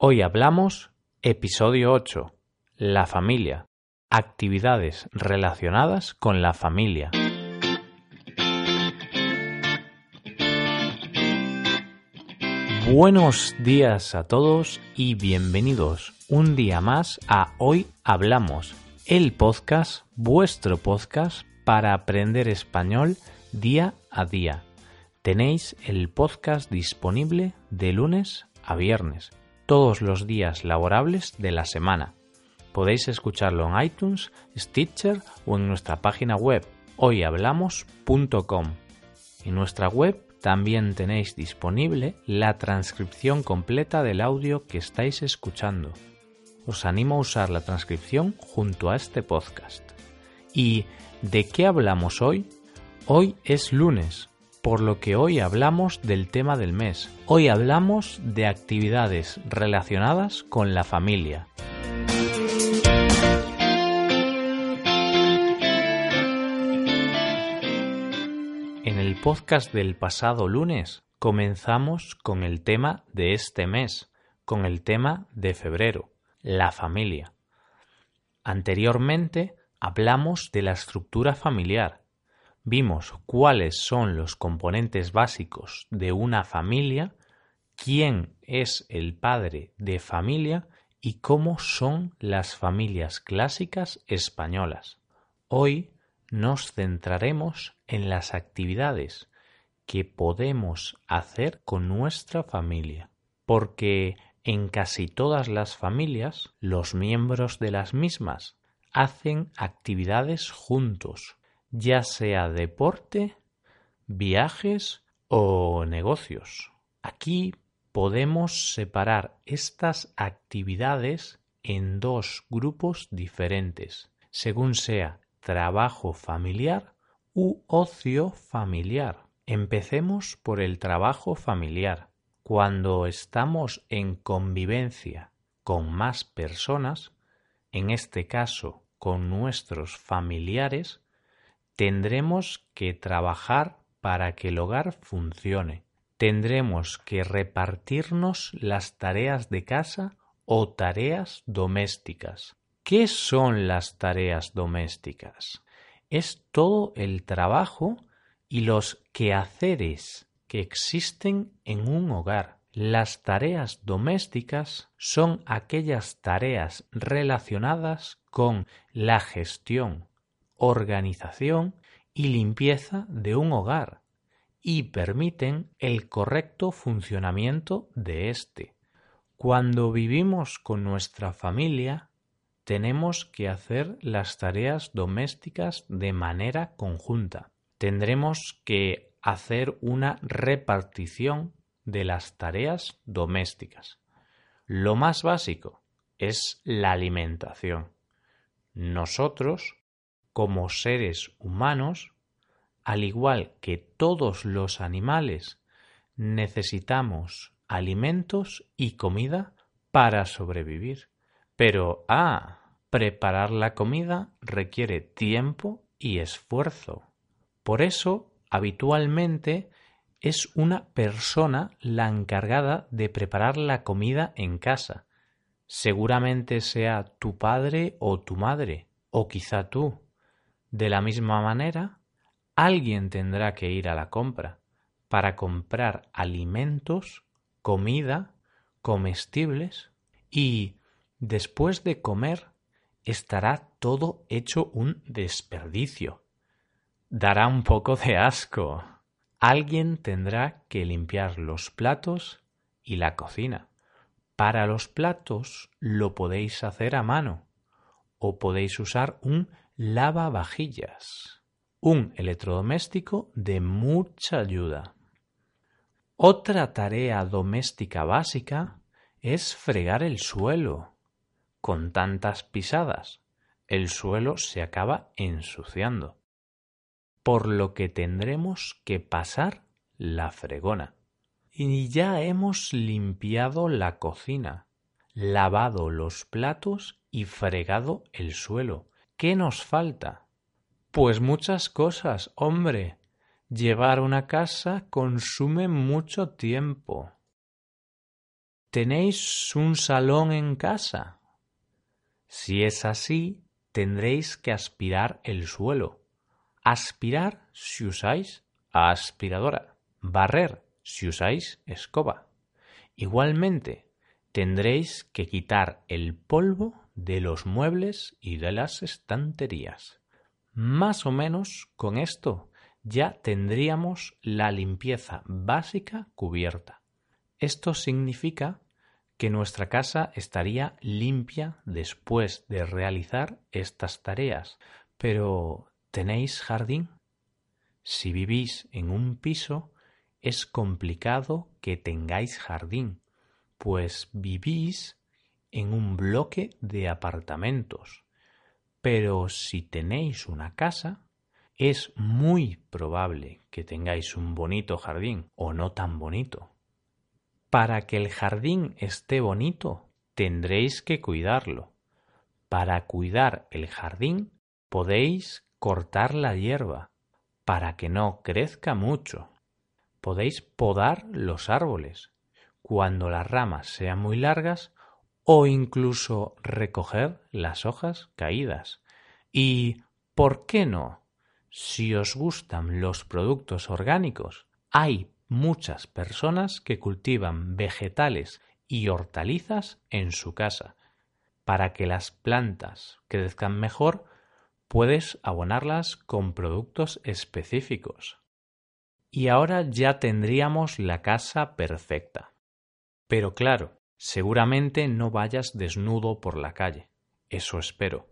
Hoy hablamos episodio 8, la familia, actividades relacionadas con la familia. Buenos días a todos y bienvenidos un día más a Hoy Hablamos, el podcast, vuestro podcast para aprender español día a día. Tenéis el podcast disponible de lunes a viernes, todos los días laborables de la semana. Podéis escucharlo en iTunes, Stitcher o en nuestra página web hoyhablamos.com. En nuestra web también tenéis disponible la transcripción completa del audio que estáis escuchando. Os animo a usar la transcripción junto a este podcast. ¿Y de qué hablamos hoy? Hoy es lunes, por lo que hoy hablamos del tema del mes. Hoy hablamos de actividades relacionadas con la familia. En el podcast del pasado lunes comenzamos con el tema de este mes, con el tema de febrero, la familia. Anteriormente hablamos de la estructura familiar, vimos cuáles son los componentes básicos de una familia, quién es el padre de familia y cómo son las familias clásicas españolas. Hoy nos centraremos en las actividades que podemos hacer con nuestra familia, porque en casi todas las familias los miembros de las mismas hacen actividades juntos, ya sea deporte, viajes o negocios. Aquí podemos separar estas actividades en dos grupos diferentes, según sea trabajo familiar u ocio familiar. Empecemos por el trabajo familiar. Cuando estamos en convivencia con más personas, en este caso con nuestros familiares, tendremos que trabajar para que el hogar funcione. Tendremos que repartirnos las tareas de casa o tareas domésticas. ¿Qué son las tareas domésticas? Es todo el trabajo y los quehaceres que existen en un hogar. Las tareas domésticas son aquellas tareas relacionadas con la gestión, organización y limpieza de un hogar y permiten el correcto funcionamiento de éste. Cuando vivimos con nuestra familia, tenemos que hacer las tareas domésticas de manera conjunta. Tendremos que hacer una repartición de las tareas domésticas. Lo más básico es la alimentación. Nosotros como seres humanos, al igual que todos los animales, necesitamos alimentos y comida para sobrevivir. Pero, ah, preparar la comida requiere tiempo y esfuerzo. Por eso, habitualmente, es una persona la encargada de preparar la comida en casa. Seguramente sea tu padre o tu madre, o quizá tú. De la misma manera, alguien tendrá que ir a la compra para comprar alimentos, comida, comestibles y, después de comer, estará todo hecho un desperdicio. Dará un poco de asco. Alguien tendrá que limpiar los platos y la cocina. Para los platos lo podéis hacer a mano o podéis usar un lavavajillas, un electrodoméstico de mucha ayuda. Otra tarea doméstica básica es fregar el suelo. Con tantas pisadas, el suelo se acaba ensuciando, por lo que tendremos que pasar la fregona. Y ya hemos limpiado la cocina, lavado los platos y fregado el suelo. ¿Qué nos falta? Pues muchas cosas, hombre. Llevar una casa consume mucho tiempo. ¿Tenéis un salón en casa? Si es así, tendréis que aspirar el suelo. Aspirar si usáis aspiradora. Barrer si usáis escoba. Igualmente, tendréis que quitar el polvo de los muebles y de las estanterías. Más o menos con esto ya tendríamos la limpieza básica cubierta. Esto significa que nuestra casa estaría limpia después de realizar estas tareas. Pero ¿tenéis jardín? Si vivís en un piso, es complicado que tengáis jardín, pues vivís en un bloque de apartamentos. Pero si tenéis una casa, es muy probable que tengáis un bonito jardín o no tan bonito. Para que el jardín esté bonito, tendréis que cuidarlo. Para cuidar el jardín, podéis cortar la hierba para que no crezca mucho. Podéis podar los árboles cuando las ramas sean muy largas o incluso recoger las hojas caídas. Y, ¿por qué no? Si os gustan los productos orgánicos, hay muchas personas que cultivan vegetales y hortalizas en su casa. Para que las plantas crezcan mejor, puedes abonarlas con productos específicos. Y ahora ya tendríamos la casa perfecta. Pero claro, seguramente no vayas desnudo por la calle. Eso espero.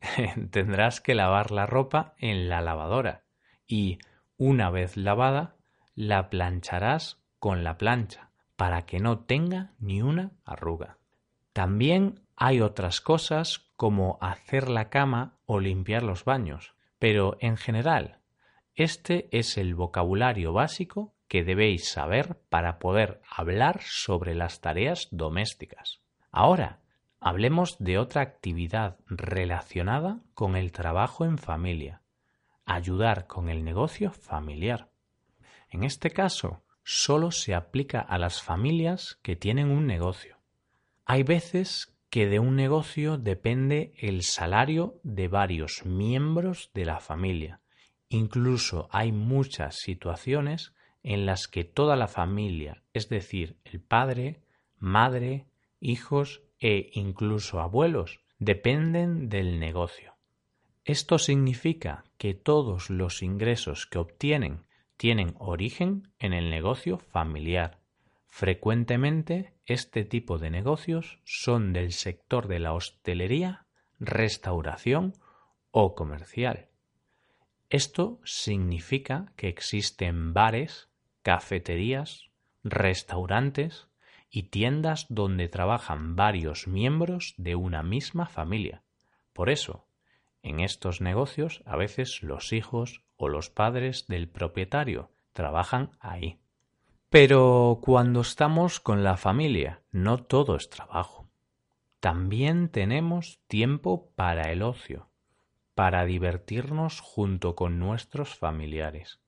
Tendrás que lavar la ropa en la lavadora y, una vez lavada, la plancharás con la plancha para que no tenga ni una arruga. También hay otras cosas como hacer la cama o limpiar los baños, pero en general, este es el vocabulario básico que debéis saber para poder hablar sobre las tareas domésticas. Ahora, hablemos de otra actividad relacionada con el trabajo en familia, ayudar con el negocio familiar. En este caso, solo se aplica a las familias que tienen un negocio. Hay veces que de un negocio depende el salario de varios miembros de la familia. Incluso hay muchas situaciones en las que toda la familia, es decir, el padre, madre, hijos e incluso abuelos, dependen del negocio. Esto significa que todos los ingresos que obtienen tienen origen en el negocio familiar. Frecuentemente este tipo de negocios son del sector de la hostelería, restauración o comercial. Esto significa que existen bares, cafeterías, restaurantes y tiendas donde trabajan varios miembros de una misma familia. Por eso, en estos negocios a veces los hijos o los padres del propietario trabajan ahí. Pero cuando estamos con la familia, no todo es trabajo. También tenemos tiempo para el ocio, para divertirnos junto con nuestros familiares.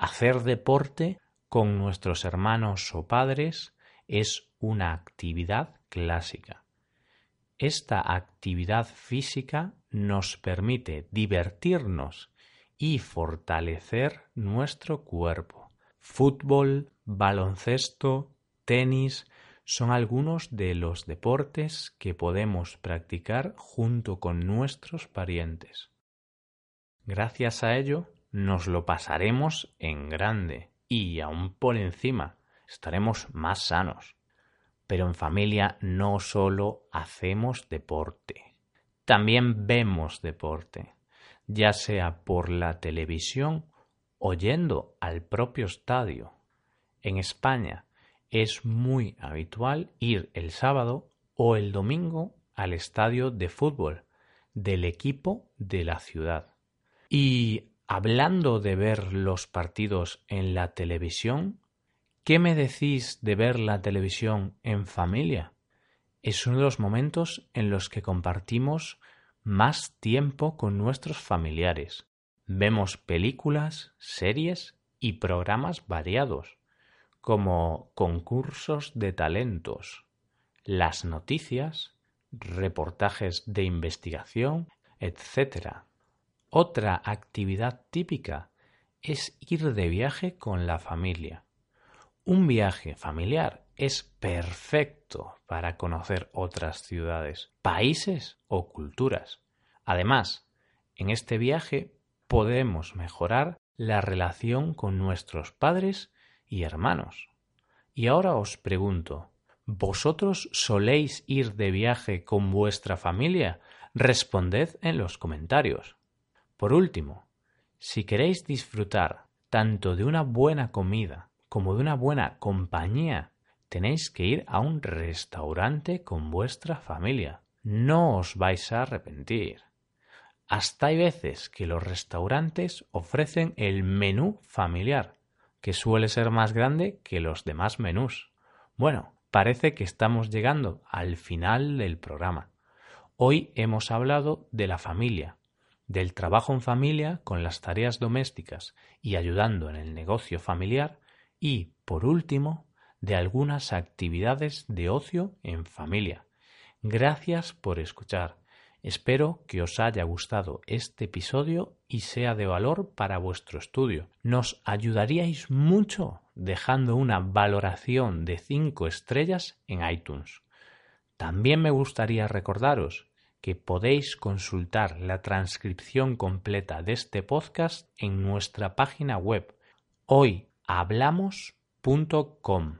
Hacer deporte con nuestros hermanos o padres es una actividad clásica. Esta actividad física nos permite divertirnos y fortalecer nuestro cuerpo. Fútbol, baloncesto, tenis son algunos de los deportes que podemos practicar junto con nuestros parientes. Gracias a ello nos lo pasaremos en grande y aún por encima estaremos más sanos. Pero en familia no solo hacemos deporte, también vemos deporte, ya sea por la televisión o yendo al propio estadio. En España es muy habitual ir el sábado o el domingo al estadio de fútbol del equipo de la ciudad. Y hablando de ver los partidos en la televisión, ¿qué me decís de ver la televisión en familia? Es uno de los momentos en los que compartimos más tiempo con nuestros familiares. Vemos películas, series y programas variados como concursos de talentos, las noticias, reportajes de investigación, etc. Otra actividad típica es ir de viaje con la familia. Un viaje familiar es perfecto para conocer otras ciudades, países o culturas. Además, en este viaje podemos mejorar la relación con nuestros padres y hermanos. Y ahora os pregunto, ¿vosotros soléis ir de viaje con vuestra familia? Responded en los comentarios. Por último, si queréis disfrutar tanto de una buena comida como de una buena compañía, tenéis que ir a un restaurante con vuestra familia. No os vais a arrepentir. Hasta hay veces que los restaurantes ofrecen el menú familiar, que suele ser más grande que los demás menús. Bueno, parece que estamos llegando al final del programa. Hoy hemos hablado de la familia, del trabajo en familia con las tareas domésticas y ayudando en el negocio familiar y, por último, de algunas actividades de ocio en familia. Gracias por escuchar. Espero que os haya gustado este episodio y sea de valor para vuestro estudio. Nos ayudaríais mucho dejando una valoración de 5 estrellas en iTunes. También me gustaría recordaros que podéis consultar la transcripción completa de este podcast en nuestra página web hoyhablamos.com.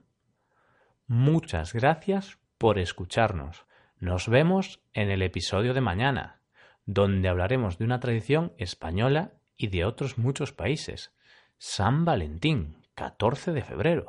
Muchas gracias por escucharnos. Nos vemos en el episodio de mañana, donde hablaremos de una tradición española y de otros muchos países. San Valentín, 14 de febrero.